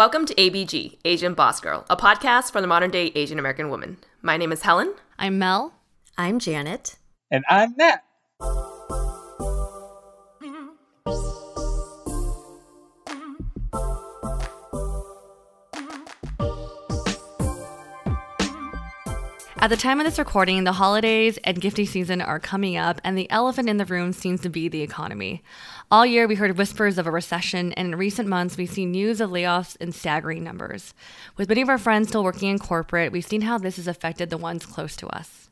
Welcome to ABG, Asian Boss Girl, a podcast for the modern day Asian American woman. My name is Helen. I'm Mel. I'm Janet. And I'm Matt. At the time of this recording, the holidays and gifting season are coming up, and the elephant in the room seems to be the economy. All year, we heard whispers of a recession, and in recent months, we've seen news of layoffs in staggering numbers. With many of our friends still working in corporate, we've seen how this has affected the ones close to us.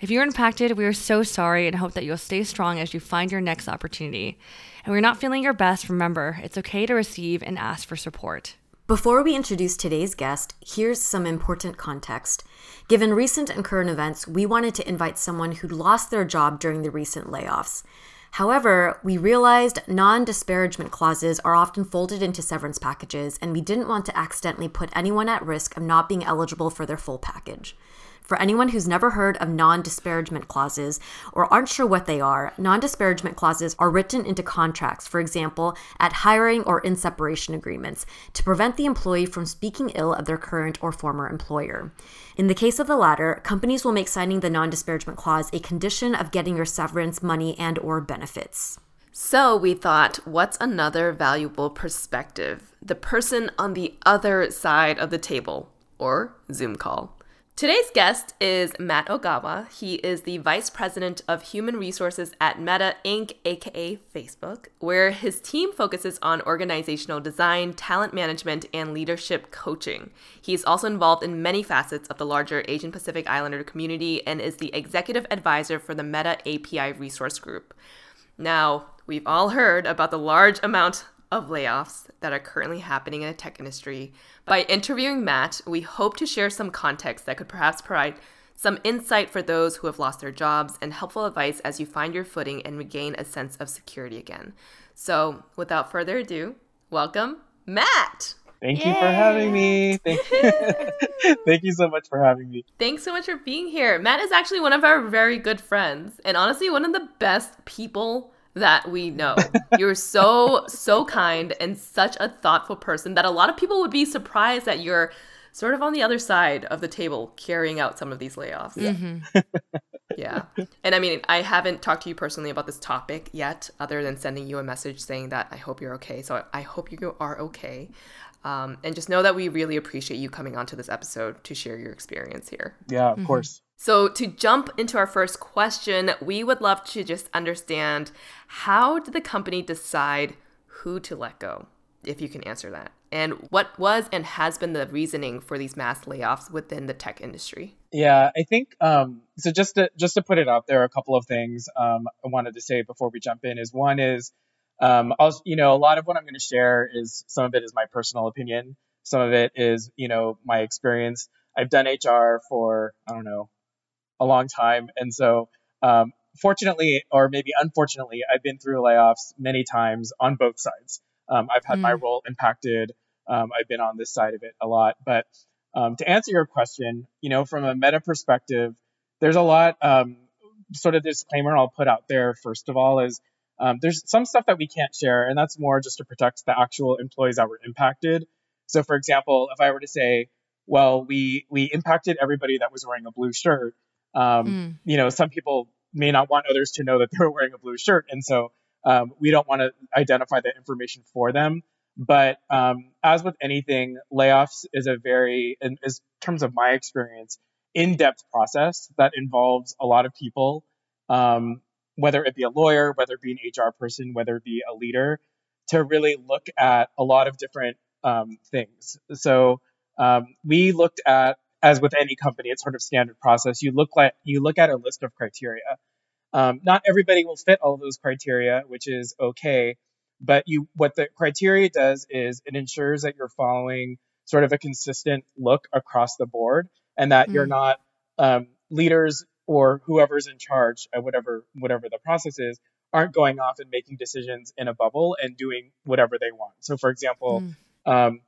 If you're impacted, we are so sorry and hope that you'll stay strong as you find your next opportunity. And we're not feeling your best, remember, it's okay to receive and ask for support. Before we introduce today's guest, here's some important context. Given recent and current events, we wanted to invite someone who lost their job during the recent layoffs. However, we realized non disparagement clauses are often folded into severance packages, and we didn't want to accidentally put anyone at risk of not being eligible for their full package. For anyone who's never heard of non disparagement clauses or aren't sure what they are, non disparagement clauses are written into contracts, for example, at hiring or in separation agreements, to prevent the employee from speaking ill of their current or former employer. In the case of the latter, companies will make signing the non-disparagement clause a condition of getting your severance money and or benefits. So we thought, what's another valuable perspective? The person on the other side of the table or Zoom call. Today's guest is Matt Ogawa. He is the Vice President of Human Resources at Meta Inc., aka Facebook, where his team focuses on organizational design, talent management, and leadership coaching. He is also involved in many facets of the larger Asian Pacific Islander community and is the executive advisor for the Meta API Resource Group. Now, we've all heard about the large amount of layoffs that are currently happening in the tech industry. By interviewing Matt, we hope to share some context that could perhaps provide some insight for those who have lost their jobs and helpful advice as you find your footing and regain a sense of security again. So, without further ado, welcome, Matt. Thank Yay. you for having me. Thank you. Thank you so much for having me. Thanks so much for being here. Matt is actually one of our very good friends and honestly one of the best people that we know. you're so, so kind and such a thoughtful person that a lot of people would be surprised that you're sort of on the other side of the table carrying out some of these layoffs. Yeah. Mm-hmm. yeah. And I mean, I haven't talked to you personally about this topic yet, other than sending you a message saying that I hope you're okay. So I hope you are okay. Um, and just know that we really appreciate you coming onto this episode to share your experience here. Yeah, of mm-hmm. course. So, to jump into our first question, we would love to just understand how did the company decide who to let go, if you can answer that? And what was and has been the reasoning for these mass layoffs within the tech industry? Yeah, I think um, so. Just to just to put it out there, a couple of things um, I wanted to say before we jump in is one is, um, also, you know, a lot of what I'm going to share is some of it is my personal opinion, some of it is you know my experience. I've done HR for I don't know a long time. And so, um, fortunately, or maybe unfortunately, I've been through layoffs many times on both sides. Um, I've had mm. my role impacted. Um, I've been on this side of it a lot. But um, to answer your question, you know, from a meta perspective, there's a lot. Um, sort of disclaimer I'll put out there first of all is um, there's some stuff that we can't share, and that's more just to protect the actual employees that were impacted. So, for example, if I were to say, well, we we impacted everybody that was wearing a blue shirt, um, mm. you know, some people may not want others to know that they're wearing a blue shirt, and so um, we don't want to identify that information for them. But um, as with anything, layoffs is a very, in, in terms of my experience, in-depth process that involves a lot of people um, whether it be a lawyer, whether it be an HR person, whether it be a leader, to really look at a lot of different um, things. So um, we looked at, as with any company, it's sort of standard process. You look at you look at a list of criteria. Um, not everybody will fit all of those criteria, which is okay. But you, what the criteria does is it ensures that you're following sort of a consistent look across the board, and that mm. you're hmm. not um, leaders or whoever's in charge at whatever whatever the process is aren't going off and making decisions in a bubble and doing whatever they want. So, for example, mm. um,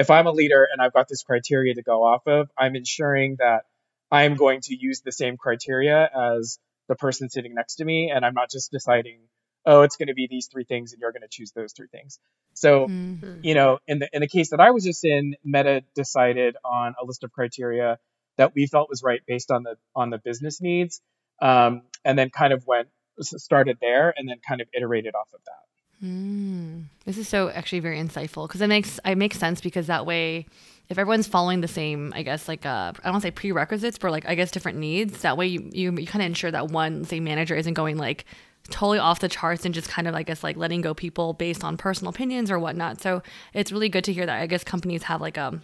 if I'm a leader and I've got this criteria to go off of, I'm ensuring that I'm going to use the same criteria as the person sitting next to me, and I'm not just deciding, oh, it's going to be these three things, and you're going to choose those three things. So, mm-hmm. you know, in the in the case that I was just in, Meta decided on a list of criteria that we felt was right based on the on the business needs, um, and then kind of went started there, and then kind of iterated off of that. Mm. This is so actually very insightful because it makes it makes sense because that way, if everyone's following the same, I guess like uh, I don't say prerequisites for like I guess different needs. That way you you, you kind of ensure that one say manager isn't going like totally off the charts and just kind of I guess like letting go people based on personal opinions or whatnot. So it's really good to hear that I guess companies have like a um,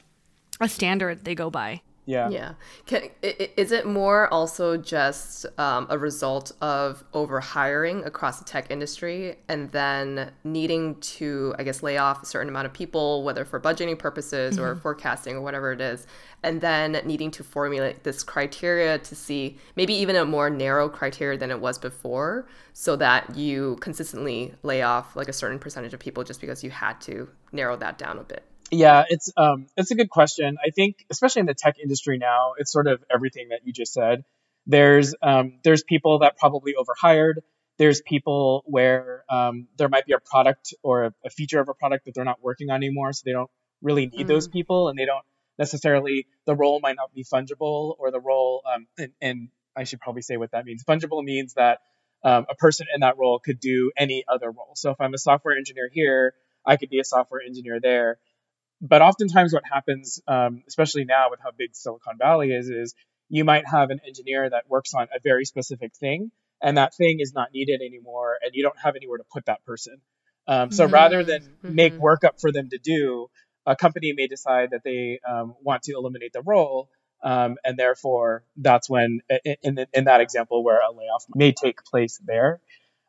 a standard they go by. Yeah. Yeah. Can, is it more also just um, a result of overhiring across the tech industry and then needing to, I guess, lay off a certain amount of people, whether for budgeting purposes mm-hmm. or forecasting or whatever it is, and then needing to formulate this criteria to see maybe even a more narrow criteria than it was before so that you consistently lay off like a certain percentage of people just because you had to narrow that down a bit? Yeah, it's um it's a good question. I think especially in the tech industry now, it's sort of everything that you just said. There's um there's people that probably overhired. There's people where um, there might be a product or a, a, feature of a product that they're not working on anymore, so they don't really need mm. those people, and they don't necessarily the role might not be fungible or the role um, and, and I should probably say what that means. Fungible means that um, a person in that role could do any other role. So if I'm a software engineer here, I could be a software engineer there but oftentimes what happens, um, especially now with how big Silicon Valley is, is you might have an engineer that works on a very specific thing, and that thing is not needed anymore, and you don't have anywhere to put that person. Um, so mm-hmm. rather than mm-hmm. make work up for them to do, a company may decide that they um, want to eliminate the role, um, and therefore that's when, in, in, in, that example, where a layoff may take place there.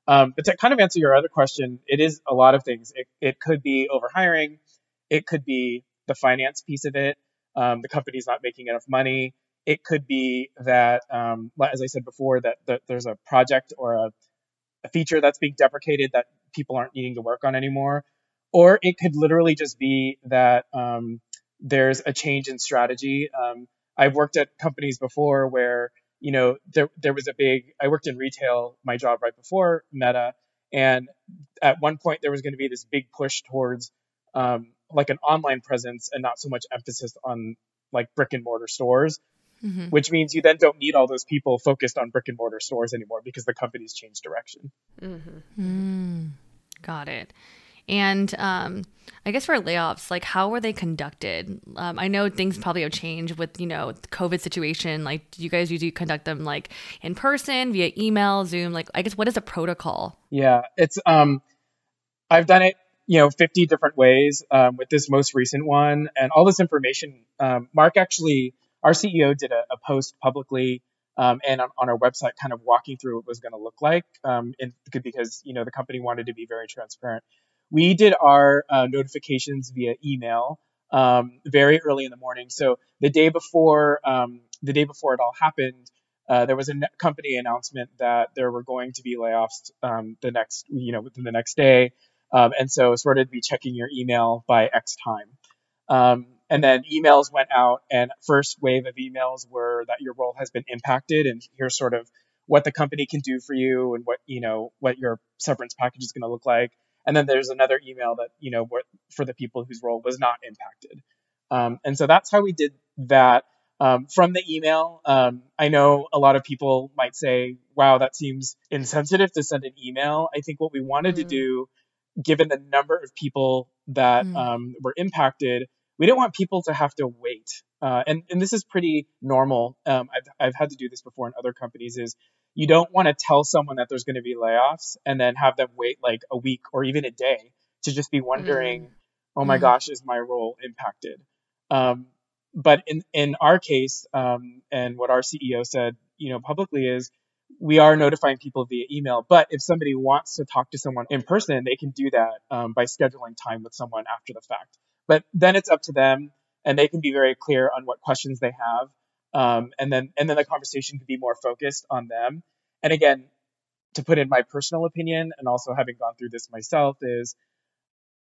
Um, but to kind of answer your other question, it is a lot of things. It, it could be overhiring. It could be the finance piece of it. Um, the company's not making enough money. It could be that, um, as I said before, that, that there's a project or a, a, feature that's being deprecated that people aren't needing to work on anymore. Or it could literally just be that um, there's a change in strategy. Um, I've worked at companies before where you know there there was a big. I worked in retail, my job right before Meta, and at one point there was going to be this big push towards um, like an online presence and not so much emphasis on like brick and mortar stores. Mm-hmm. Which means you then don't need all those people focused on brick and mortar stores anymore because the company's changed direction. Mm-hmm. Mm, got it. And um, I guess for layoffs, like how were they conducted? Um, I know things probably have changed with you know the COVID situation. Like, do you guys usually conduct them like in person, via email, Zoom? Like, I guess what is the protocol? Yeah, it's um, I've done it you know 50 different ways um, with this most recent one. And all this information um, mark actually our ceo did a, a post publicly um, and on, on, our website kind of walking through what was going to look like um, in, because you know the company wanted to be very transparent. We did our uh, notifications via email um, very early in the morning. So the day before um, the day before it all happened uh, there was a company announcement that there were going to be layoffs the next, you know, within the next day. Um, and so sort of be checking your email by X time. Um, and then emails went out, and first wave of emails were that your role has been impacted, and here's sort of what the company can do for you and what you know what your severance package is going to look like. And then there's another email that you know what for the people whose role was not impacted. Um, and so that's how we did that. Um, from the email, um, I know a lot of people might say, wow, that seems insensitive to send an email. I think what we wanted mm. to do, given the number of people that mm. um, were impacted, we didn't want people to have to wait. Uh, and, and this is pretty normal. Um, I've, I've had to do this before in other companies is you don't want to tell someone that there's going to be layoffs and then have them wait like a week or even a day to just be wondering, mm. oh my mm. gosh, is my role impacted? Um, but in in our case, um, and what our CEO said, you know, publicly is we are notifying people via email. But if somebody wants to talk to someone in person, they can do that um, by scheduling time with someone after the fact. But then it's up to them, and they can be very clear on what questions they have, um, and then and then the conversation can be more focused on them. And again, to put in my personal opinion, and also having gone through this myself, is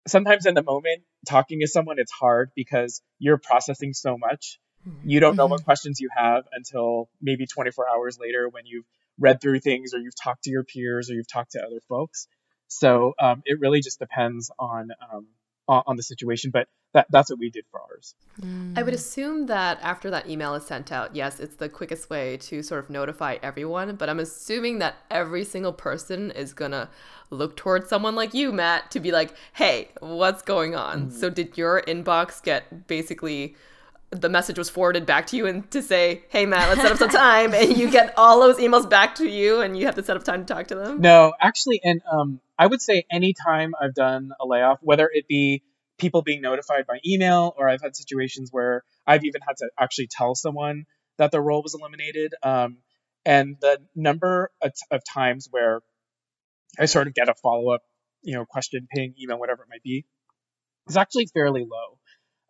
sometimes in the moment talking to someone it's hard because you're processing so much you don't know what mm-hmm. questions you have until maybe 24 hours later when you've read through things or you've talked to your peers or you've talked to other folks so um, it really just depends on um, on the situation but that, that's what we did for ours i would assume that after that email is sent out yes it's the quickest way to sort of notify everyone but i'm assuming that every single person is gonna look towards someone like you, Matt, to be like, hey, what's going on? Mm. So, did your inbox get basically the message was forwarded back to you and to say, hey, Matt, let's set up some time? and you get all those emails back to you and you have to set up time to talk to them? No, actually, and um, I would say anytime I've done a layoff, whether it be people being notified by email or I've had situations where I've even had to actually tell someone that their role was eliminated. Um, and the number of, of times where I sort of get a follow up, you know, question, ping, email, whatever it might be, is actually fairly low.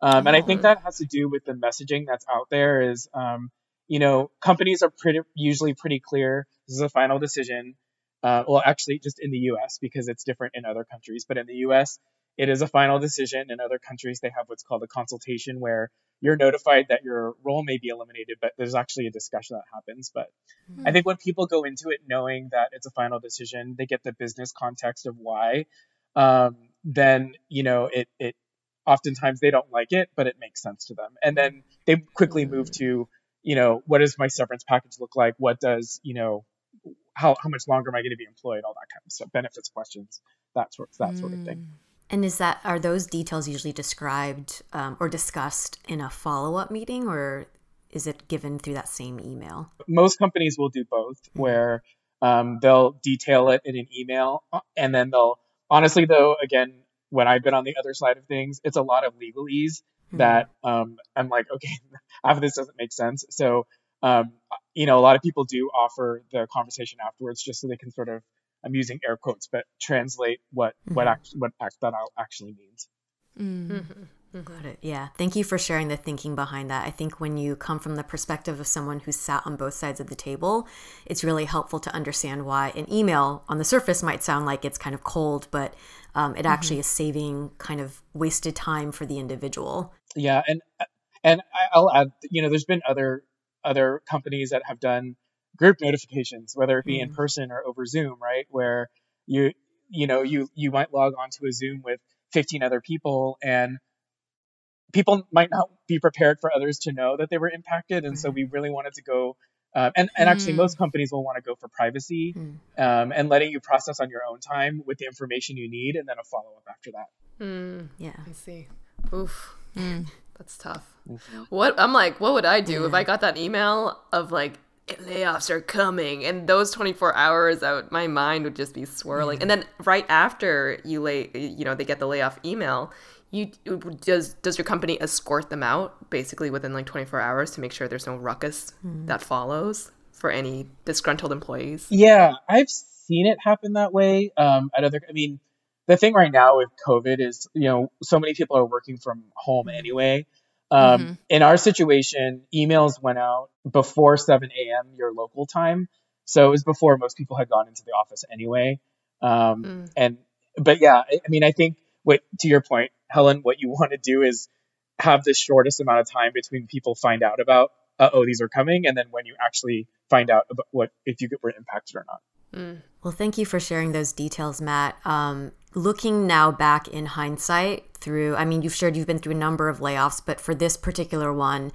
Um, and I think that has to do with the messaging that's out there. Is um, you know, companies are pretty usually pretty clear. This is a final decision. Uh, well, actually, just in the U.S. because it's different in other countries, but in the U.S. it is a final decision. In other countries, they have what's called a consultation, where you're notified that your role may be eliminated, but there's actually a discussion that happens. But mm-hmm. I think when people go into it knowing that it's a final decision, they get the business context of why. Um, then you know it it oftentimes they don't like it, but it makes sense to them, and then they quickly move to you know what does my severance package look like? What does you know how how much longer am I going to be employed? All that kind of stuff, benefits questions, that sort that sort of thing. Mm. And is that are those details usually described um, or discussed in a follow up meeting, or is it given through that same email? Most companies will do both, mm-hmm. where um, they'll detail it in an email, uh, and then they'll. Honestly, though, again, when I've been on the other side of things, it's a lot of legalese mm-hmm. that um, I'm like, okay, half of this doesn't make sense. So, um, you know, a lot of people do offer the conversation afterwards just so they can sort of I'm using air quotes, but translate what mm-hmm. what act, what act that actually means. Mm. Mm-hmm. Mm-hmm. Got it. Yeah. Thank you for sharing the thinking behind that. I think when you come from the perspective of someone who's sat on both sides of the table, it's really helpful to understand why an email on the surface might sound like it's kind of cold, but um, it actually mm-hmm. is saving kind of wasted time for the individual. Yeah, and and I'll add, you know, there's been other other companies that have done group notifications, whether it be mm. in person or over Zoom, right? Where you you know you you might log onto a Zoom with 15 other people and people might not be prepared for others to know that they were impacted and so we really wanted to go um, and, and actually mm. most companies will want to go for privacy mm. um, and letting you process on your own time with the information you need and then a follow-up after that mm. yeah i see oof mm. that's tough mm-hmm. what i'm like what would i do yeah. if i got that email of like layoffs are coming and those 24 hours out my mind would just be swirling and then right after you lay you know they get the layoff email you does does your company escort them out basically within like 24 hours to make sure there's no ruckus mm. that follows for any disgruntled employees yeah i've seen it happen that way um at other i mean the thing right now with covid is you know so many people are working from home anyway um, mm-hmm. In our situation, emails went out before 7 a.m. your local time. So it was before most people had gone into the office anyway. Um, mm. And, but yeah, I, I mean, I think what, to your point, Helen, what you want to do is have the shortest amount of time between people find out about uh, oh these are coming and then when you actually find out about what if you were impacted or not mm. well thank you for sharing those details matt um, looking now back in hindsight through i mean you've shared you've been through a number of layoffs but for this particular one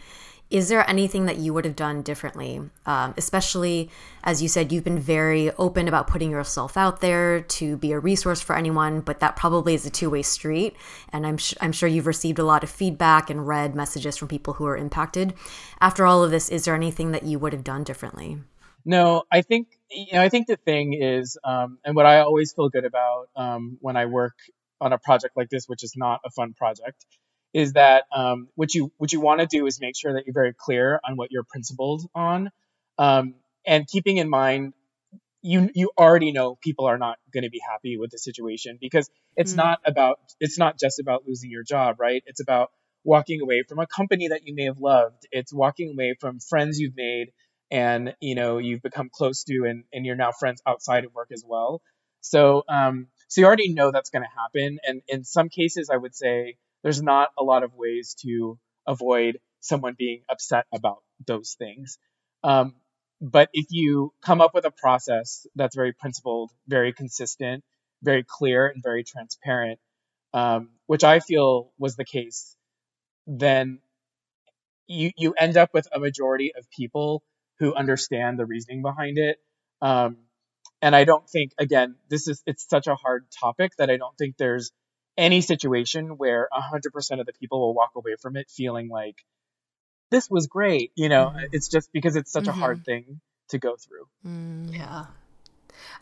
is there anything that you would have done differently? Um, especially as you said, you've been very open about putting yourself out there to be a resource for anyone, but that probably is a two way street. And I'm, sh- I'm sure you've received a lot of feedback and read messages from people who are impacted. After all of this, is there anything that you would have done differently? No, I think you know. I think the thing is, um, and what I always feel good about um, when I work on a project like this, which is not a fun project, is that um, what you what you want to do is make sure that you're very clear on what you're principled on, um, and keeping in mind you you already know people are not going to be happy with the situation because it's mm. not about it's not just about losing your job, right? It's about walking away from a company that you may have loved. It's walking away from friends you've made and you know you've become close to and, and you're now friends outside of work as well. So um, so you already know that's going to happen. And in some cases, I would say there's not a lot of ways to avoid someone being upset about those things. Um, but if you come up with a process that's very principled, very consistent, very clear, and very transparent, um, which I feel was the case, then you you end up with a majority of people who understand the reasoning behind it. Um, and I don't think, again, this is it's such a hard topic that I don't think there's any situation where 100% of the people will walk away from it feeling like this was great. You know, mm-hmm. it's just because it's such mm-hmm. a hard mm-hmm. thing to go through. Mm, yeah.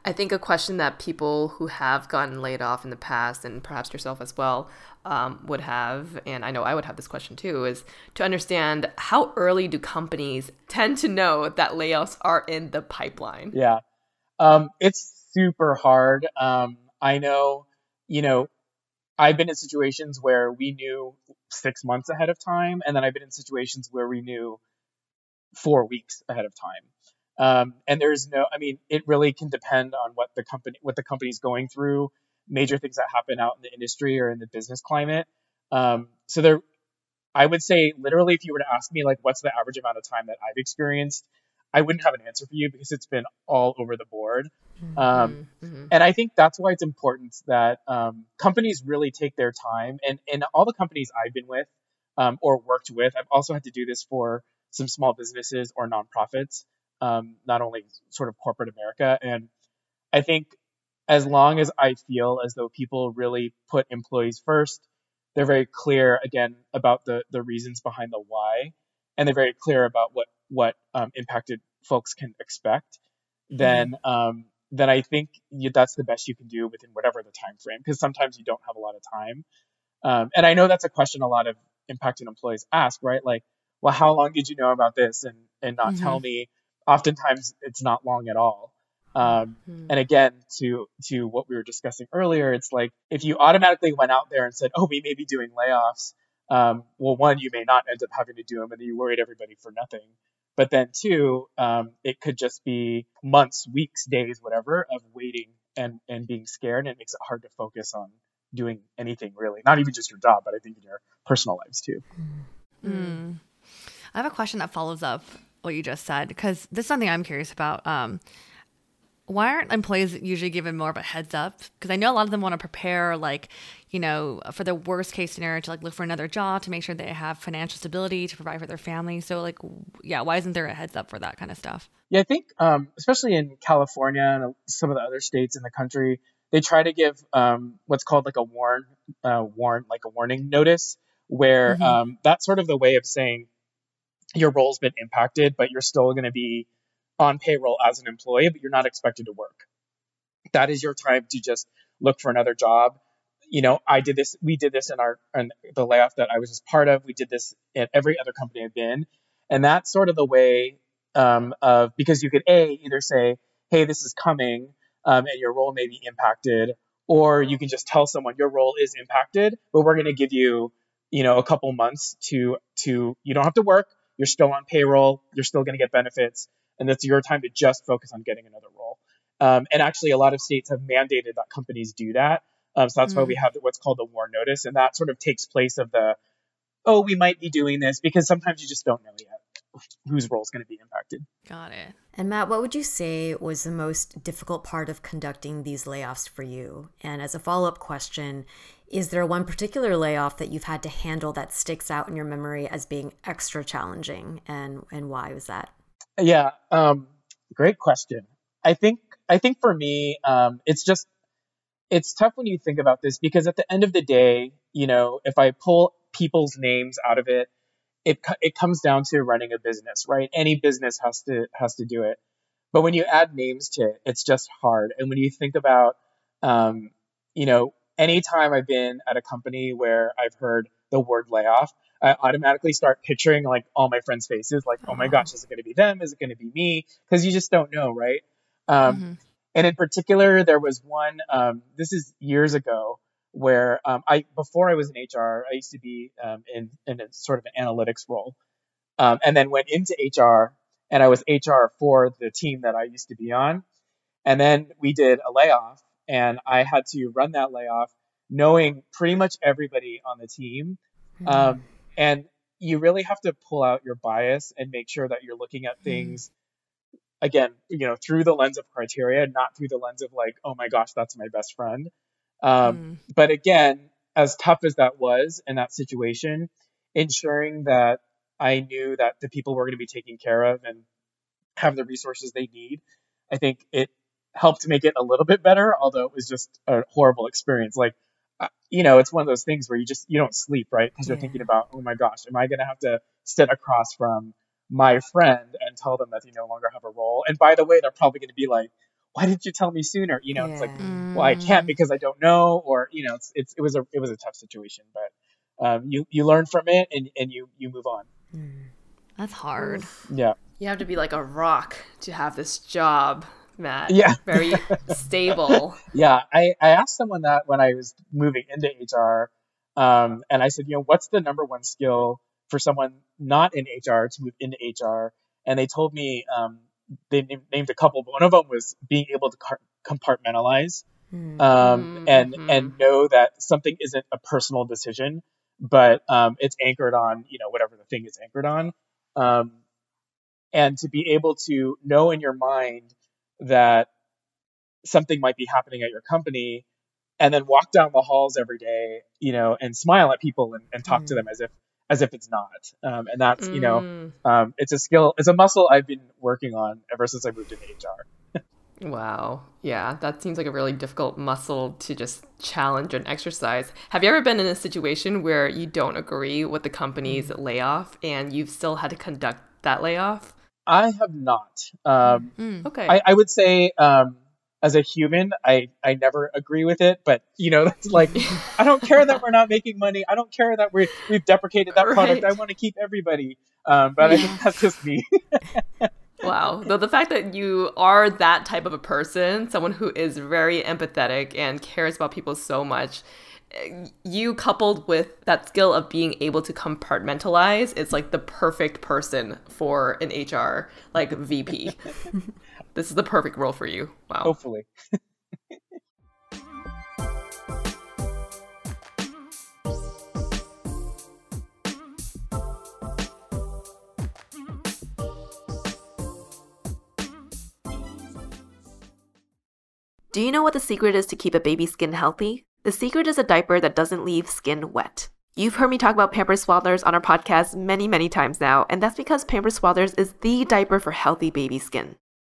I think a question that people who have gotten laid off in the past, and perhaps yourself as well, um, would have, and I know I would have this question too, is to understand how early do companies tend to know that layoffs are in the pipeline? Yeah. Um, it's super hard. Um, I know, you know, I've been in situations where we knew six months ahead of time, and then I've been in situations where we knew four weeks ahead of time. Um, and there's no, I mean, it really can depend on what the company, what the company's going through, major things that happen out in the industry or in the business climate. Um, so there, I would say, literally, if you were to ask me, like, what's the average amount of time that I've experienced, I wouldn't have an answer for you because it's been all over the board. Mm-hmm. Um, mm-hmm. And I think that's why it's important that um, companies really take their time. And in all the companies I've been with um, or worked with, I've also had to do this for some small businesses or nonprofits, um, not only sort of corporate America. And I think as long as I feel as though people really put employees first, they're very clear again about the the reasons behind the why, and they're very clear about what what um, impacted folks can expect. Then mm-hmm. um, then I think you, that's the best you can do within whatever the time frame, because sometimes you don't have a lot of time. Um, and I know that's a question a lot of impacted employees ask, right? Like, well, how long did you know about this and and not mm-hmm. tell me? Oftentimes, it's not long at all. Um, mm-hmm. And again, to to what we were discussing earlier, it's like if you automatically went out there and said, "Oh, we may be doing layoffs," um, well, one, you may not end up having to do them, and you worried everybody for nothing. But then two, um, it could just be months, weeks, days, whatever, of waiting and and being scared, and it makes it hard to focus on doing anything really. Not even just your job, but I think in your personal lives too. Mm. I have a question that follows up what you just said because this is something I'm curious about. Um, why aren't employees usually given more of a heads up? Because I know a lot of them want to prepare, like, you know, for the worst case scenario to like look for another job to make sure they have financial stability to provide for their family. So, like, yeah, why isn't there a heads up for that kind of stuff? Yeah, I think, um, especially in California and some of the other states in the country, they try to give um, what's called like a warn, uh, warn, like a warning notice, where mm-hmm. um, that's sort of the way of saying your role's been impacted, but you're still going to be on payroll as an employee, but you're not expected to work. That is your time to just look for another job. You know, I did this, we did this in our, in the layoff that I was just part of. We did this at every other company I've been. And that's sort of the way um, of, because you could A, either say, hey, this is coming um, and your role may be impacted, or you can just tell someone your role is impacted, but we're going to give you, you know, a couple months to, to, you don't have to work. You're still on payroll. You're still going to get benefits and that's your time to just focus on getting another role. Um, and actually, a lot of states have mandated that companies do that. Um, so that's mm why we mm. have what's called the warn notice, and that sort of takes place of the oh, we might be doing this because sometimes you just don't know yet whose role is going to be impacted. Got it. And Matt, what would you say was the most difficult part of conducting these layoffs for you? And as a follow up question, is there one particular layoff that you've had to handle that sticks out in your memory as being extra challenging, and and why was that? Yeah, um, great question. I think I think for me, um, it's just it's tough when you think about this because at the end of the day, you know, if I pull people's names out of it, it it comes down to running a business, right? Any business has to has to do it. But when you add names to it, it's just hard. And when you think about, um, you know, anytime I've been at a company where I've heard the word layoff, I automatically start picturing like all my friends' faces, like, oh my uh-huh. gosh, is it going to be them? Is it going to be me? Because you just don't know, right? Um, mm-hmm. And in particular, there was one. Um, this is years ago where um, I before I was in HR, I used to be um, in in a sort of an analytics role, um, and then went into HR, and I was HR for the team that I used to be on, and then we did a layoff, and I had to run that layoff, knowing pretty much everybody on the team, mm-hmm. and you really have to pull out your bias and make sure that you're looking at things. Again, you know, through the lens of criteria, not through the lens of like, oh my gosh, that's my best friend. Um, mm. But again, as tough as that was in that situation, ensuring that I knew that the people were going to be taken care of and have the resources they need, I think it helped make it a little bit better, although it was just a horrible experience. Like, uh, you know, it's one of those things where you just, you don't sleep, right? Because yeah. you're thinking about, oh my gosh, am I going to have to sit across from my friend and tell them that they no longer have a role? And by the way, they're probably going to be like, why didn't you tell me sooner? You know, yeah. it's like, well, I can't mm. because I don't know, or you know, it's, it's it was a it was a tough situation, but um, you you learn from it and and you you move on. Mm. That's hard. Yeah. You have to be like a rock to have this job, Matt. Yeah. Very stable. Yeah. I, I asked someone that when I was moving into HR. Um, and I said, you know, what's the number one skill for someone not in HR to move into HR? And they told me um, they named a couple, but one of them was being able to compartmentalize mm-hmm. um, and mm-hmm. and know that something isn't a personal decision, but um, it's anchored on you know whatever the thing is anchored on, um, and to be able to know in your mind that something might be happening at your company and then walk down the halls every day, you know, and smile at people and, and talk mm. to them as if as if it's not. Um, and that's, you know, mm. um, it's a skill, it's a muscle I've been working on ever since I moved into HR. wow. Yeah, that seems like a really difficult muscle to just challenge and exercise. Have you ever been in a situation where you don't agree with the company's mm. layoff and you've still had to conduct that layoff? I have not. Um, mm. Okay. I, I, would say, um, as a human, I, I never agree with it, but you know, that's like, I don't care that we're not making money. I don't care that we we've deprecated that right. product. I want to keep everybody. Um, but I think that's just me. wow. Though the fact that you are that type of a person, someone who is very empathetic and cares about people so much, you coupled with that skill of being able to compartmentalize, it's like the perfect person for an HR like VP. This is the perfect role for you. Wow. Hopefully. Do you know what the secret is to keep a baby's skin healthy? The secret is a diaper that doesn't leave skin wet. You've heard me talk about Pampers Swaddlers on our podcast many, many times now, and that's because Pampers Swaddlers is the diaper for healthy baby skin.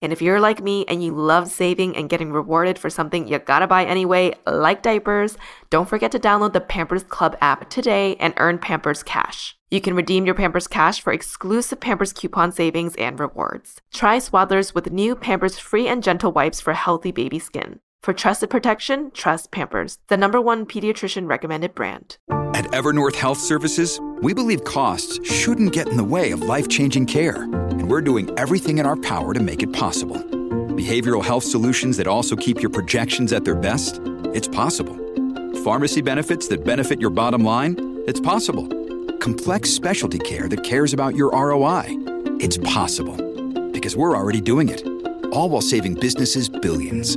And if you're like me and you love saving and getting rewarded for something you gotta buy anyway, like diapers, don't forget to download the Pampers Club app today and earn Pampers Cash. You can redeem your Pampers Cash for exclusive Pampers coupon savings and rewards. Try Swaddlers with new Pampers Free and Gentle wipes for healthy baby skin. For trusted protection, trust Pampers, the number one pediatrician recommended brand. At Evernorth Health Services, we believe costs shouldn't get in the way of life changing care, and we're doing everything in our power to make it possible Behavioral health solutions that also keep your projections at their best? It's possible. Pharmacy benefits that benefit your bottom line? It's possible. Complex specialty care that cares about your ROI? It's possible. Because we're already doing it. All while saving businesses billions.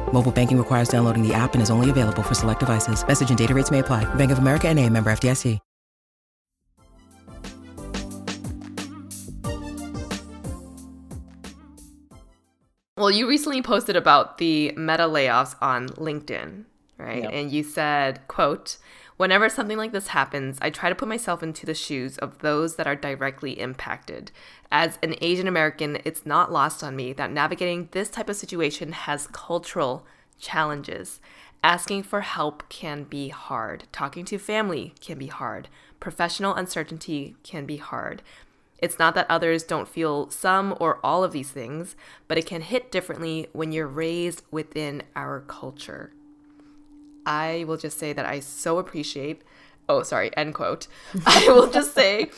Mobile banking requires downloading the app and is only available for select devices. Message and data rates may apply. Bank of America and a member FDIC. Well, you recently posted about the meta layoffs on LinkedIn, right? Yep. And you said, quote, Whenever something like this happens, I try to put myself into the shoes of those that are directly impacted. As an Asian American, it's not lost on me that navigating this type of situation has cultural challenges. Asking for help can be hard. Talking to family can be hard. Professional uncertainty can be hard. It's not that others don't feel some or all of these things, but it can hit differently when you're raised within our culture. I will just say that I so appreciate. Oh, sorry, end quote. I will just say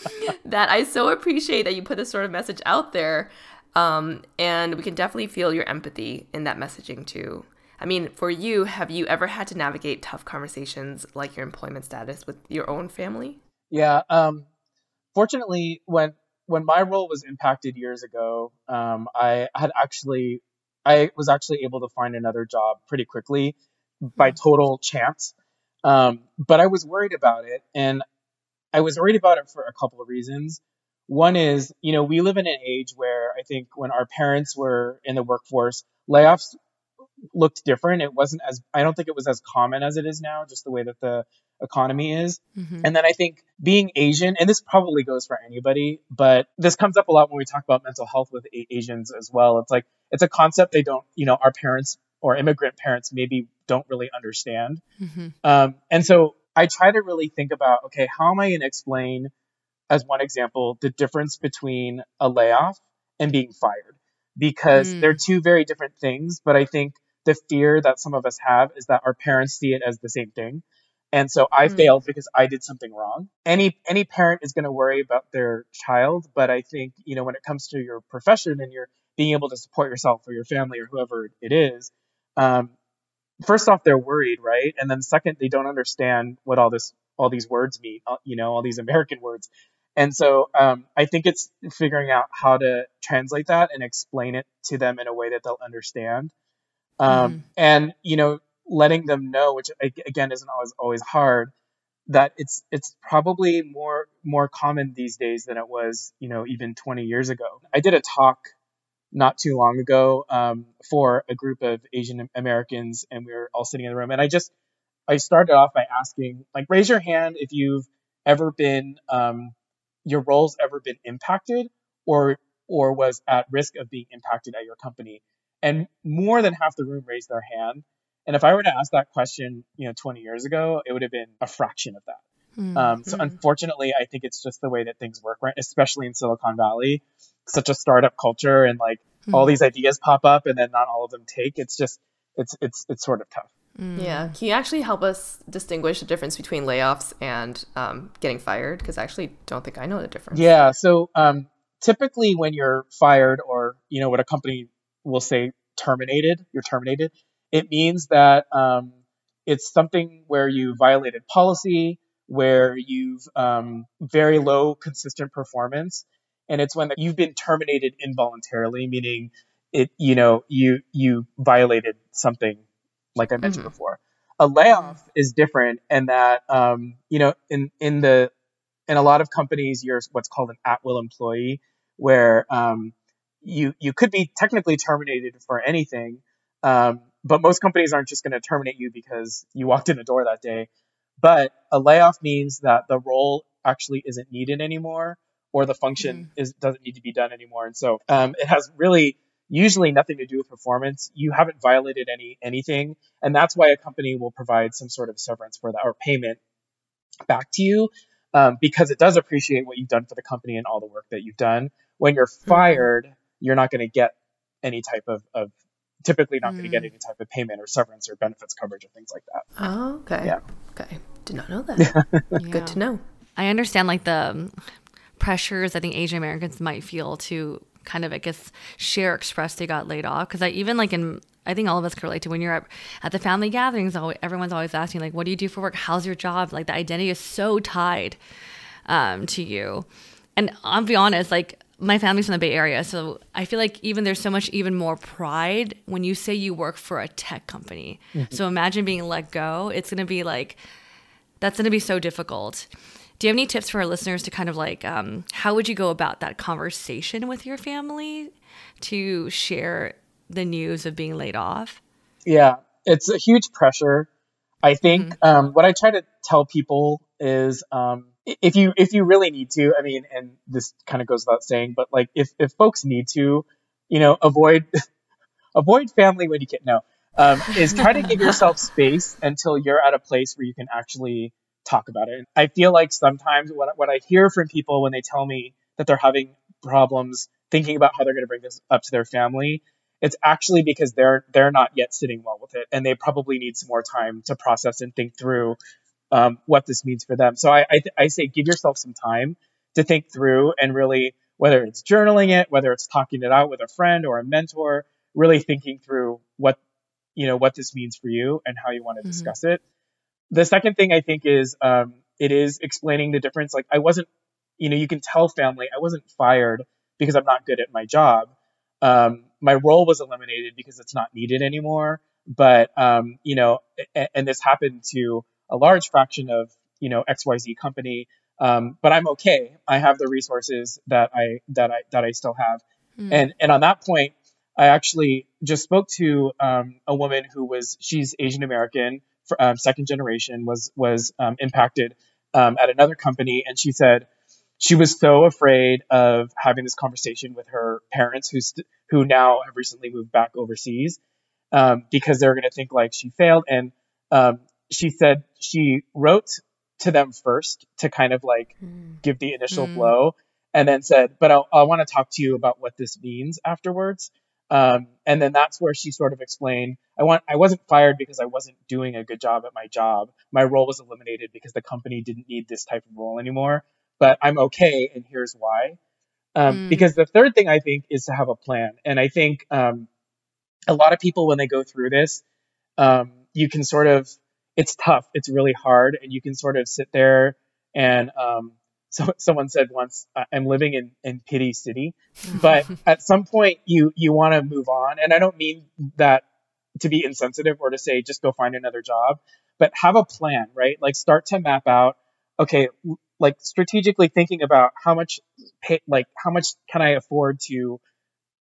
that I so appreciate that you put this sort of message out there. Um, and we can definitely feel your empathy in that messaging too. I mean, for you, have you ever had to navigate tough conversations like your employment status with your own family? Yeah. Um, fortunately, when when my role was impacted years ago, um, I had actually I was actually able to find another job pretty quickly by total chance. Um, but I was worried about it, and I was worried about it for a couple of reasons. One is, you know, we live in an age where I think when our parents were in the workforce, layoffs looked different. It wasn't as I don't think it was as common as it is now, just the way that the economy is. Mm-hmm. And then I think being Asian, and this probably goes for anybody, but this comes up a lot when we talk about mental health with a- Asians as well. It's like it's a concept they don't, you know, our parents or immigrant parents maybe don't really understand. Mm-hmm. Um, and so I try to really think about, okay, how am I going to explain, as one example, the difference between a layoff and being fired? Because Mm. they're two very different things. But I think the fear that some of us have is that our parents see it as the same thing. And so I Mm. failed because I did something wrong. Any any parent is going to worry about their child, but I think you know when it comes to your profession and you're being able to support yourself or your family or whoever it is, um, first off they're worried, right? And then second they don't understand what all this all these words mean, uh, you know, all these American words. And so um, I think it's figuring out how to translate that and explain it to them in a way that they'll understand. Um, And you know, letting them know, which again isn't always always hard, that it's it's probably more more common these days than it was, you know, even 20 years ago. I did a talk not too long ago um, for a group of Asian Americans, and we were all sitting in the room. And I just I started off by asking, like, raise your hand if you've ever been um, your role's ever been impacted or or was at risk of being impacted at your company. And more than half the room raised their hand. And if I were to ask that question, you know, 20 years ago, it would have been a fraction of that. Mm. Um, so unfortunately, I think it's just the way that things work, right? Especially in Silicon Valley, such a startup culture, and like all these ideas pop up, and then not all of them take. It's just, it's it's it's sort of tough. Yeah. Can you actually help us distinguish the difference between layoffs and um, getting fired? Because I actually don't think I know the difference. Yeah. So um, typically, when you're fired, or you know what a company will say terminated, you're terminated. It means that um, it's something where you violated policy, where you've um, very low consistent performance, and it's when you've been terminated involuntarily, meaning it, you know, you you violated something, like I mentioned before. A layoff is different, and that um, you know, in in the in a lot of companies, you're what's called an at-will employee, where um, you you could be technically terminated for anything, um, but most companies aren't just going to terminate you because you walked in the door that day. But a layoff means that the role actually isn't needed anymore, or the function is doesn't need to be done anymore, and so um, it has really usually nothing to do with performance. You haven't violated any anything, and that's why a company will provide some sort of severance for that or payment back to you um, because it does appreciate what you've done for the company and all the work that you've done. When you're mm-hmm. fired, mm-hmm. you're not going to get any type of, of typically not mm. going to get any type of payment or severance or benefits coverage or things like that. Oh, okay. Yeah. Okay. Did not know that. yeah. Good to know. I understand like the pressures I think Asian Americans might feel to kind of I guess share express they got laid off. Because I even like in I think all of us can relate to when you're at, at the family gatherings everyone's always asking like what do you do for work? How's your job? Like the identity is so tied um, to you. And I'll be honest like my family's from the Bay Area so I feel like even there's so much even more pride when you say you work for a tech company. Mm-hmm. so imagine being let go. It's gonna be like that's gonna be so difficult do you have any tips for our listeners to kind of like, um, how would you go about that conversation with your family to share the news of being laid off? Yeah, it's a huge pressure. I think mm-hmm. um, what I try to tell people is um, if you if you really need to, I mean, and this kind of goes without saying, but like if if folks need to, you know, avoid avoid family when you can. No, um, is try to give yourself space until you're at a place where you can actually talk about it. I feel like sometimes what, what I hear from people when they tell me that they're having problems thinking about how they're going to bring this up to their family, it's actually because they're they're not yet sitting well with it, and they probably need some more time to process and think through um, what this means for them. So I I, th- I say give yourself some time to think through and really whether it's journaling it, whether it's talking it out with a friend or a mentor, really thinking through what you know what this means for you and how you want to mm-hmm. discuss it the second thing I think is um, it is explaining the difference. Like I wasn't, you know, you can tell family I wasn't fired because I'm not good at my job. Um, my role was eliminated because it's not needed anymore. But um, you know, and, and, this happened to a large fraction of you know XYZ company. Um, but I'm okay. I have the resources that I that I that I still have. Mm. And and on that point, I actually just spoke to um, a woman who was she's Asian American um, second generation was was um, impacted um, at another company, and she said she was so afraid of having this conversation with her parents, who st- who now have recently moved back overseas, um, because they're going to think like she failed. And um, she said she wrote to them first to kind of like mm. give the initial mm. blow, and then said, "But I'll, I want to talk to you about what this means afterwards." Um, and then that's where she sort of explained, I want, I wasn't fired because I wasn't doing a good job at my job. My role was eliminated because the company didn't need this type of role anymore. But I'm okay, and here's why. Um, mm. Because the third thing I think is to have a plan, and I think um, a lot of people when they go through this, um, you can sort of, it's tough, it's really hard, and you can sort of sit there and um, so someone said once i'm living in, in pity city. But at some point you you want to move on and i don't mean that to be insensitive or to say just go find another job but have a plan right? Like start to map out okay like strategically thinking about how much pay, like how much can i afford to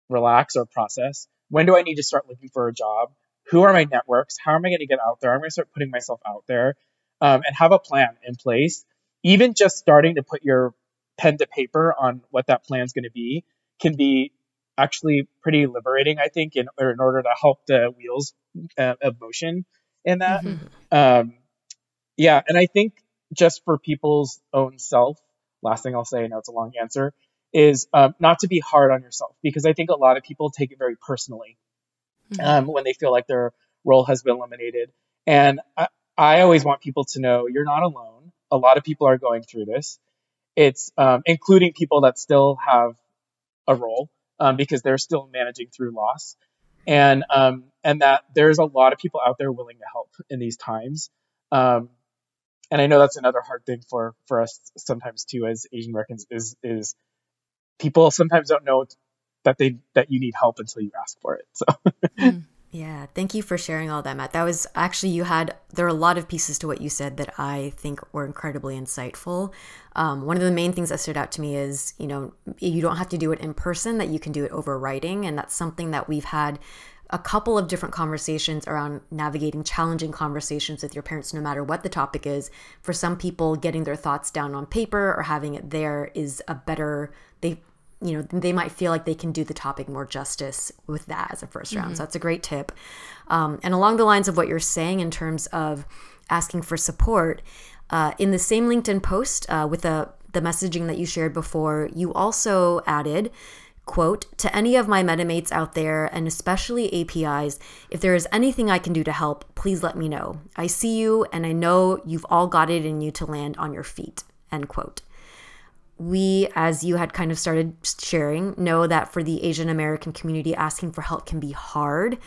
relax or process? When do i need to start looking for a job? Who are my networks? How am i going to get out there? I'm going to start putting myself out there um, and have a plan in place even just starting to put your pen to paper on what that plan is going to be can be actually pretty liberating, I think, in, in order to help the wheels uh, of motion in that. Mm-hmm. Um, yeah, and I think just for people's own self, last thing I'll say, I know it's a long answer, is um, not to be hard on yourself because I think a lot of people take it very personally mm-hmm. um, when they feel like their role has been eliminated. And I, I always want people to know you're not alone a lot of people are going through this. It's um, including people that still have a role um, because they're still managing through loss, and um, and that there's a lot of people out there willing to help in these times. Um, and I know that's another hard thing for for us sometimes too as Asian Americans is is people sometimes don't know that they that you need help until you ask for it. So. Yeah, thank you for sharing all that, Matt. That was actually, you had, there are a lot of pieces to what you said that I think were incredibly insightful. Um, one of the main things that stood out to me is, you know, you don't have to do it in person, that you can do it over writing. And that's something that we've had a couple of different conversations around navigating challenging conversations with your parents, no matter what the topic is. For some people, getting their thoughts down on paper or having it there is a better, they you know, they might feel like they can do the topic more justice with that as a 1st round. So that's a great tip. Um, and along the lines of what you're saying in terms of asking for support, uh, in the same LinkedIn post uh, with the the messaging that you shared before, you also added quote to any of my metamates out there and especially apis if there is anything i can do to help please let me know i see you and i know you've all got it in you to land on your feet end quote we as you had kind of started sharing know that for the asian american community asking for help can be hard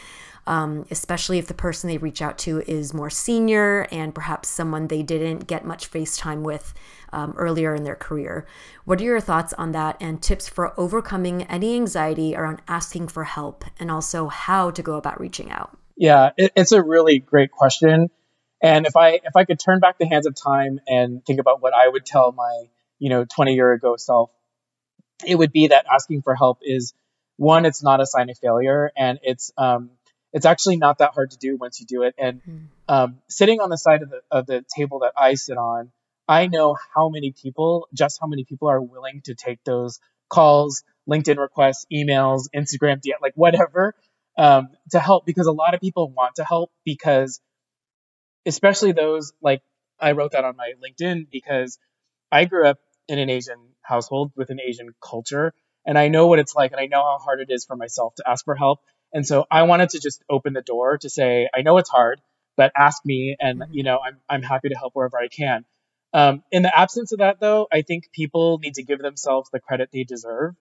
um, especially if the person they reach out to is more senior and perhaps someone they didn't get much face time with um, earlier in their career. What are your thoughts on that and tips for overcoming any anxiety around asking for help and also how to go about reaching out? Yeah, it, it's a really great question. And if I if I could turn back the hands of time and think about what I would tell my you know 20 year ago self, it would be that asking for help is one, it's not a sign of failure, and it's um, it's actually not that hard to do once you do it. And hmm. um, sitting on the side of the of the table that I sit on, I know how many people, just how many people are willing to take those calls, LinkedIn requests, emails, Instagram, like whatever, um, to help because a lot of people want to help because, especially those like I wrote that on my LinkedIn because I grew up in an Asian household with an Asian culture and I know what it's like and I know how hard it is for myself to ask for help. And so I wanted to just open the door to say, I know it's hard, but ask me and mm-hmm. you know, I'm I'm happy to help wherever I can. Um, in the absence of that, though, I think people need to give themselves the credit they deserve.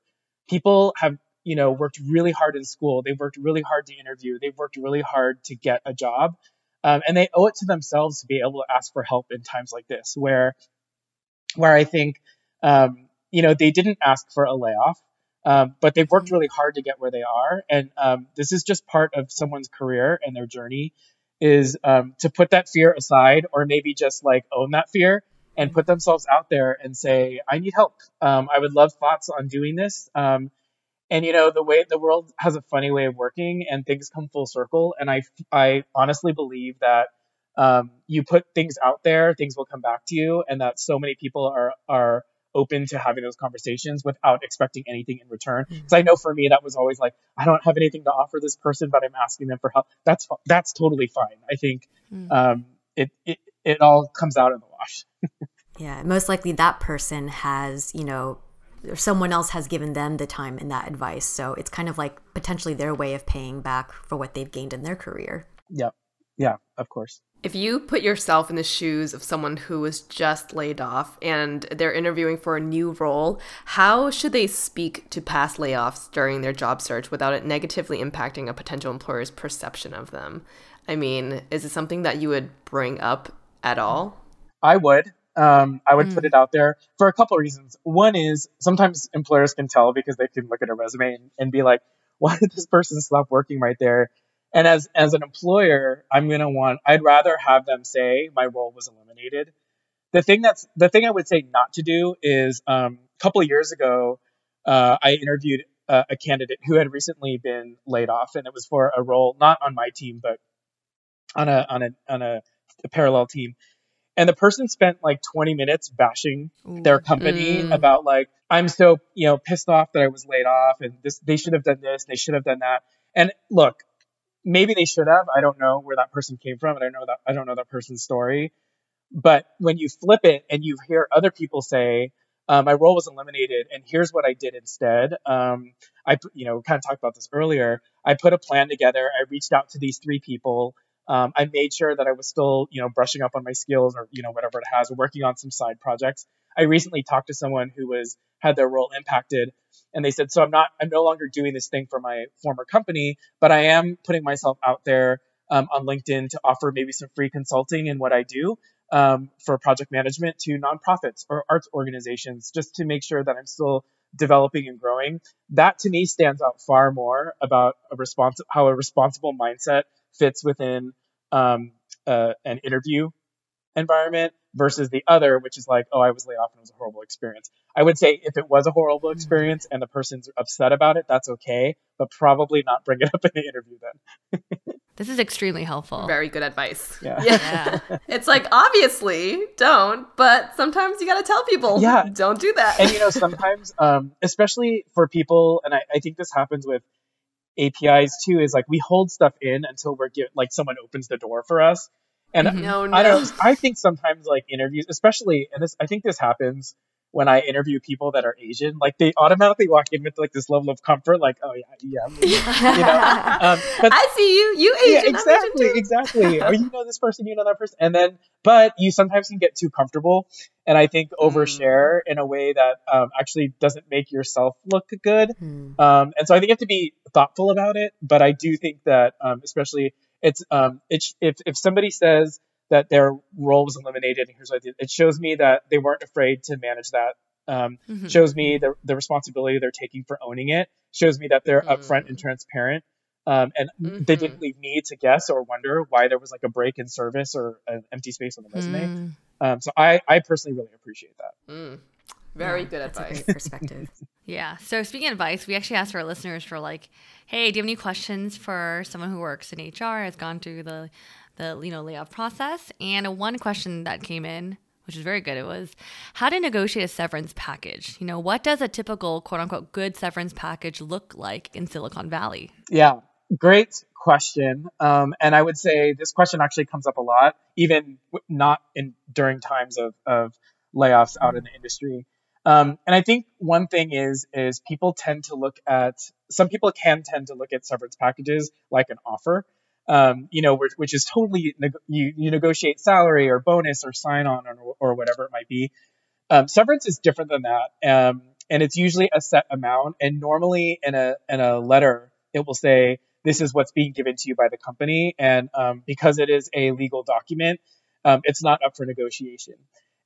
People have, you know, worked really hard in school. They've worked really hard to interview. They've worked really hard to get a job. Um, and they owe it to themselves to be able to ask for help in times like this, where, where I think, um, you know, they didn't ask for a layoff, um, but they've worked really hard to get where they are. And um, this is just part of someone's career and their journey is um, to put that fear aside or maybe just like own that fear and put themselves out there and say, I need help. Um, I would love thoughts on doing this. Um, and you know, the way the world has a funny way of working and things come full circle. And I, I honestly believe that um, you put things out there, things will come back to you, and that so many people are are open to having those conversations without expecting anything in return. Because mm-hmm. I know for me that was always like, I don't have anything to offer this person, but I'm asking them for help. That's that's totally fine. I think mm. um, it, it it all comes out in the wash. yeah, most likely that person has, you know, or someone else has given them the time and that advice. So it's kind of like potentially their way of paying back for what they've gained in their career. Yep. Yeah, of course. If you put yourself in the shoes of someone who was just laid off and they're interviewing for a new role, how should they speak to past layoffs during their job search without it negatively impacting a potential employer's perception of them? I mean, is it something that you would bring up at all? I would. Um, I would mm. put it out there for a couple of reasons. One is sometimes employers can tell because they can look at a resume and, and be like, why did this person stop working right there? And as as an employer, I'm gonna want I'd rather have them say my role was eliminated. The thing that's the thing I would say not to do is um, a couple of years ago, uh, I interviewed a, a candidate who had recently been laid off, and it was for a role not on my team, but on a on a on a, a parallel team and the person spent like 20 minutes bashing their company mm. about like i'm so you know pissed off that i was laid off and this they should have done this they should have done that and look maybe they should have. I don't know where that person came from and i know that i don't know that person's story. But when you flip it and you hear other people say uh, my role was eliminated and here's what i did instead um, i you know kind of talked about this earlier. I put a plan together. I reached out to these three people. Um, I made sure that I was still, you know, brushing up on my skills or, you know, whatever it has, working on some side projects. I recently talked to someone who was had their role impacted and they said, so I'm not, I'm no longer doing this thing for my former company, but I am putting myself out there um, on LinkedIn to offer maybe some free consulting in what I do um, for project management to nonprofits or arts organizations, just to make sure that I'm still developing and growing. That to me stands out far more about a response, how a responsible mindset fits within um, uh, an interview environment versus the other, which is like, oh, I was laid off and it was a horrible experience. I would say if it was a horrible mm-hmm. experience and the person's upset about it, that's okay, but probably not bring it up in the interview then. This is extremely helpful. Very good advice. Yeah. Yeah. it's like obviously don't, but sometimes you got to tell people, Yeah. don't do that. and you know sometimes um, especially for people and I, I think this happens with apis too is like we hold stuff in until we're get, like someone opens the door for us and no, no. i don't i think sometimes like interviews especially and this i think this happens when i interview people that are asian like they automatically walk in with like this level of comfort like oh yeah yeah you know um, but I see you. You Asian. I'm Asian exactly, too. exactly. or you know this person, you know that person, and then, but you sometimes can get too comfortable, and I think Mm. overshare in a way that um, actually doesn't make yourself look good. Hmm. Um, and so I think you have to be thoughtful about it. But I do think that, um, especially, it's um, it's if if somebody says that their role was eliminated, and here's what I did, it shows me that they weren't afraid to manage that. Um, Mhm. shows me the, the responsibility they're taking for owning it shows me that they're upfront Mm. and transparent um, and they Mhm. didn't leave me to guess or wonder why there was like a break in service or an empty space on the resume Mm. um, so I, I personally really appreciate that Mm. Very Yeah, good that's advice. a great perspective. Yeah. So speaking of advice, we actually asked our listeners for like, hey, do you have any questions for someone who works in HR, has gone through the the you know layoff process? And one question that came in, which is very good, it was how to negotiate a severance package. You know, what does a typical quote unquote good severance package look like in Silicon Valley? yeah great question um, and i would say this question actually comes up a lot even not in during times of, of layoffs out in the industry um, and i think one thing is is people tend to look at some people can tend to look at severance packages like an offer um, you know, which, which is totally you, you negotiate salary or bonus or sign on or, or whatever it might be. Um, severance is different than that, um, and it's usually a set amount. And normally in a in a letter, it will say this is what's being given to you by the company, and um, because it is a legal document, um, it's not up for negotiation.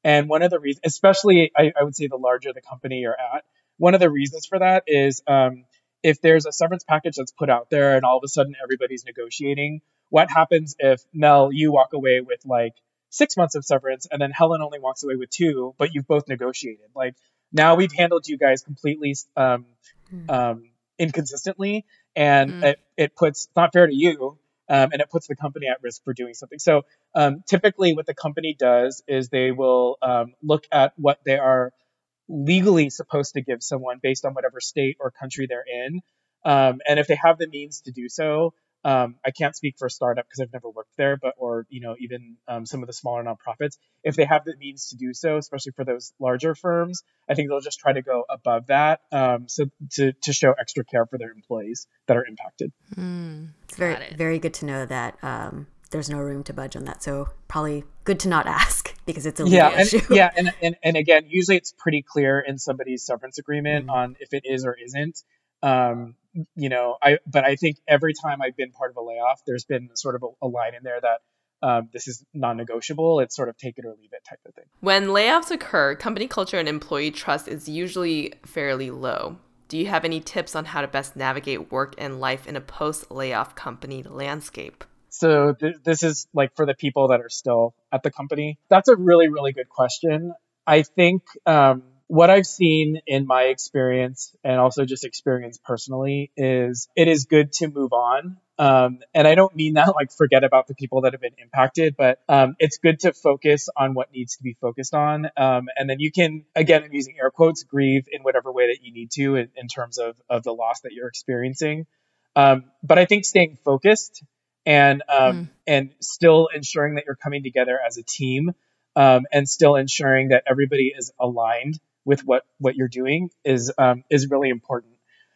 And one of the reasons, especially I, I would say the larger the company you're at, one of the reasons for that is um, if there's a severance package that's put out there and all of a sudden everybody's negotiating, what happens if Mel, you walk away with like six months of severance and then Helen only walks away with two, but you've both negotiated? Like now we've handled you guys completely um, um, inconsistently, and Mm. it, it puts it's not fair to you. Um, and it puts the company at risk for doing something. So um, typically, what the company does is they will um, look at what they are legally supposed to give someone based on whatever state or country they're in. Um, and if they have the means to do so, um, I can't speak for a startup because I've never worked there, but or you know even um, some of the smaller nonprofits, if they have the means to do so, especially for those larger firms, I think they'll just try to go above that, um, so to to show extra care for their employees that are impacted. Mm, It's very it. very good to know that um, there's no room to budge on that. So probably good to not ask because it's a legal yeah, and, issue. yeah, and, and and again, usually it's pretty clear in somebody's severance agreement Mhm. on if it is or isn't. Um, you know, I but I think every time I've been part of a layoff, there's been sort of a, a line in there that um, this is non-negotiable. It's sort of take it or leave it type of thing. When layoffs occur, company culture and employee trust is usually fairly low. Do you have any tips on how to best navigate work and life in a post layoff company landscape? So th- this is like for the people that are still at the company. That's a really really good question. I think um, what I've seen in my experience and also just experience personally is it is good to move on. Um, and I don't mean that like forget about the people that have been impacted, but um, it's good to focus on what needs to be focused on. Um, and then you can, again, I'm using air quotes, grieve in whatever way that you need to in, in terms of, of the loss that you're experiencing. Um, but I think staying focused and um, and still ensuring that you're coming together as a team um, and still ensuring that everybody is aligned with what what you're doing is um, is really important.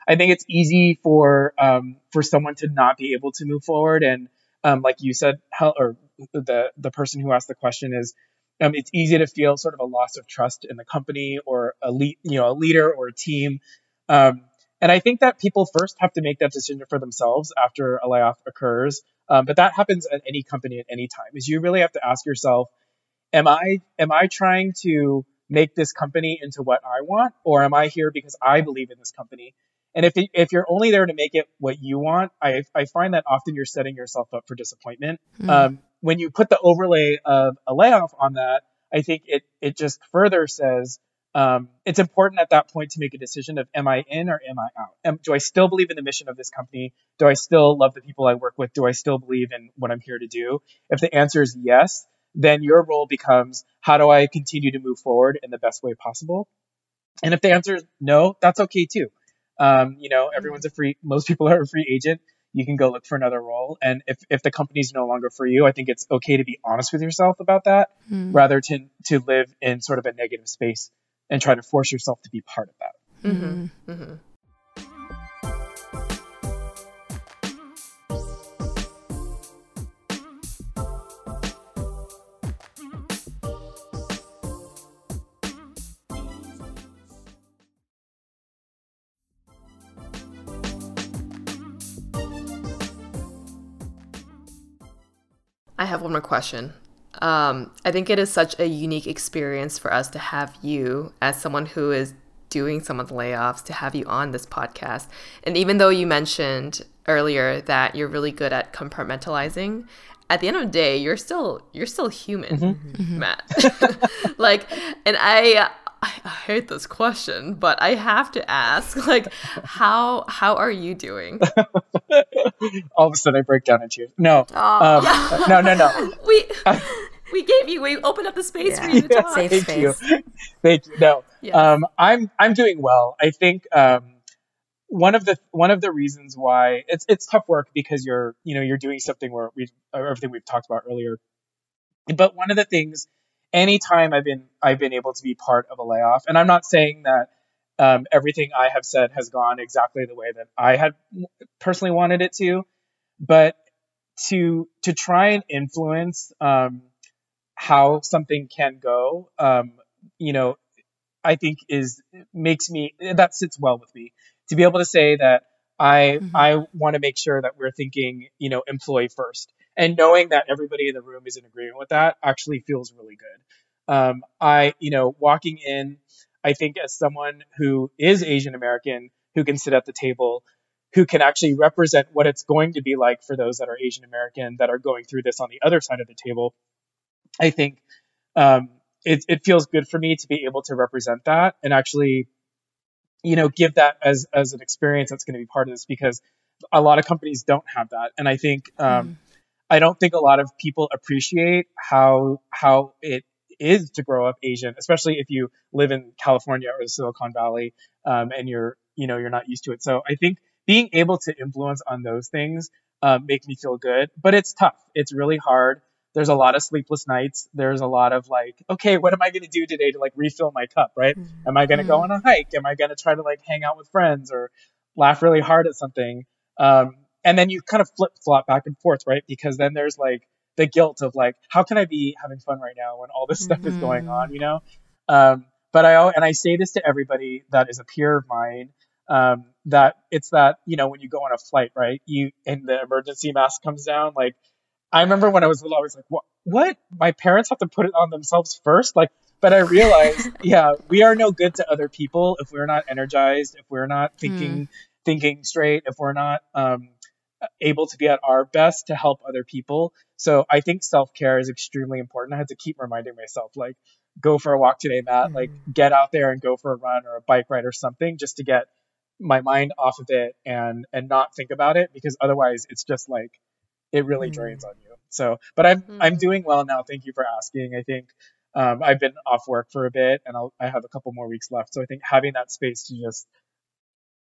I think it's easy for um, for someone to not be able to move forward, and um, like you said, how, or the the person who asked the question is, um, it's easy to feel sort of a loss of trust in the company or a le- you know a leader or a team. Um, and I think that people first have to make that decision for themselves after a layoff occurs. Um, but that happens at any company at any time. Is you really have to ask yourself, am I am I trying to make this company into what I want, or am I here because I believe in this company? And if if you're only there to make it what you want, I I find that often you're setting yourself up for disappointment. Um, when you put the overlay of a layoff on that, I think it it just further says um, it's important at that point to make a decision of am I in or am I out? Am, do I still believe in the mission of this company? Do I still love the people I work with? Do I still believe in what I'm here to do? If the answer is yes, then your role becomes how do I continue to move forward in the best way possible? And if the answer is no, that's okay too. Um, you know, everyone's a free, most people are a free agent. You can go look for another role. And if, if the company's no longer for you, I think it's okay to be honest with yourself about that Mm. rather to, to live in sort of a negative space and try to force yourself to be part of that. Mm-hmm. Mm-hmm. Have one more question. Um, I think it is such a unique experience for us to have you, as someone who is doing some of the layoffs, to have you on this podcast. And even though you mentioned earlier that you're really good at compartmentalizing, at the end of the day, you're still you're still human, Matt. like, and I. I I hate this question, but I have to ask, like, how how are you doing? All of a sudden, I break down in tears. No, um, no, no, no. we we gave you we opened up the space for you to talk. Safe Thank space. you. Thank you. No, Yes. um, I'm I'm doing well. I think um, one of the one of the reasons why it's it's tough work because you're you know you're doing something where we everything we've talked about earlier. But one of the things, anytime I've been I've been able to be part of a layoff, and I'm not saying that um, everything I have said has gone exactly the way that I had personally wanted it to, but to to try and influence um, how something can go, um, you know, I think is makes me that sits well with me. To be able to say that I Mhm. I want to make sure that we're thinking you know employee first and knowing that everybody in the room is in agreement with that actually feels really good. Um, I you know walking in, I think as someone who is Asian American who can sit at the table, who can actually represent what it's going to be like for those that are Asian American that are going through this on the other side of the table. I think um, it, it feels good for me to be able to represent that and actually, you know, give that as as an experience that's going to be part of this because a lot of companies don't have that, and I think um, I don't think a lot of people appreciate how how it is to grow up Asian, especially if you live in California or the Silicon Valley um, and you're you know you're not used to it. So I think being able to influence on those things um, make me feel good, but it's tough. It's really hard. There's a lot of sleepless nights. There's a lot of like, okay, what am I going to do today to like refill my cup, right? Am I going to go on a hike? Am I going to try to like hang out with friends or laugh really hard at something? Um, and then you kind of flip flop back and forth, right? Because then there's like the guilt of like, how can I be having fun right now when all this stuff is going on, you know? Um, but I and I say this to everybody that is a peer of mine um, that it's that you know when you go on a flight, right? You and the emergency mask comes down. Like I remember when I was little, I was like, what? What? My parents have to put it on themselves first, like. But I realized, yeah, we are no good to other people if we're not energized, if we're not thinking thinking straight, if we're not um, able to be at our best to help other people. So I think self care is extremely important. I had to keep reminding myself, like, go for a walk today, Matt. Like, get out there and go for a run or a bike ride or something, just to get my mind off of it and and not think about it, because otherwise it's just like it really mm-hmm. drains on you. So, but I'm I'm mm-hmm. doing well now. Thank you for asking. I think. Um, I've been off work for a bit, and I'll, I have a couple more weeks left. So I think having that space to just,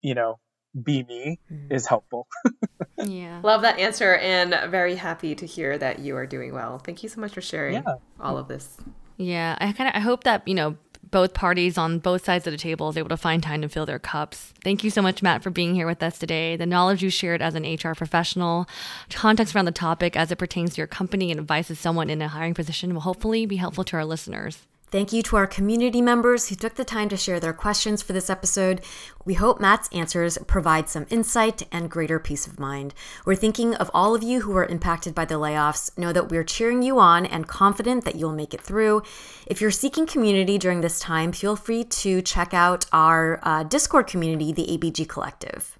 you know, be me mm-hmm. is helpful. Yeah. Love that answer and very happy to hear that you are doing well. Thank you so much for sharing Yeah. all of this. Yeah, I kind of I hope that you know both parties on both sides of the table is able to find time to fill their cups. Thank you so much, Matt, for being here with us today. The knowledge you shared as an HR professional, context around the topic as it pertains to your company, and advice as someone in a hiring position will hopefully be helpful to our listeners. Thank you to our community members who took the time to share their questions for this episode. We hope Matt's answers provide some insight and greater peace of mind. We're thinking of all of you who are impacted by the layoffs. Know that we're cheering you on and confident that you'll make it through. If you're seeking community during this time, feel free to check out our uh, Discord community, the ABG Collective.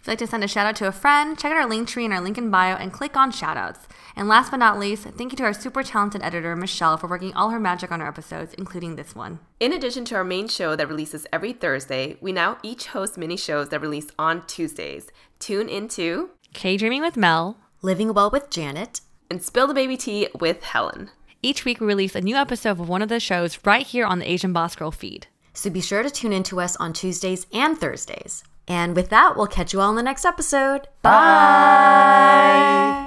If you'd like to send a shout out to a friend, check out our Linktree in our link in bio and click on shoutouts. And last but not least, thank you to our super talented editor, Michelle, for working all her magic on our episodes, including this one. In addition to our main show that releases every Thursday, we now each host mini shows that release on Tuesdays. Tune into K Dreaming with Mel, Living Well with Janet, and Spill the Baby Tea with Helen. Each week, we release a new episode of one of the shows right here on the Asian Boss Girl feed. So be sure to tune in to us on Tuesdays and Thursdays. And with that, we'll catch you all in the next episode. Bye. Bye.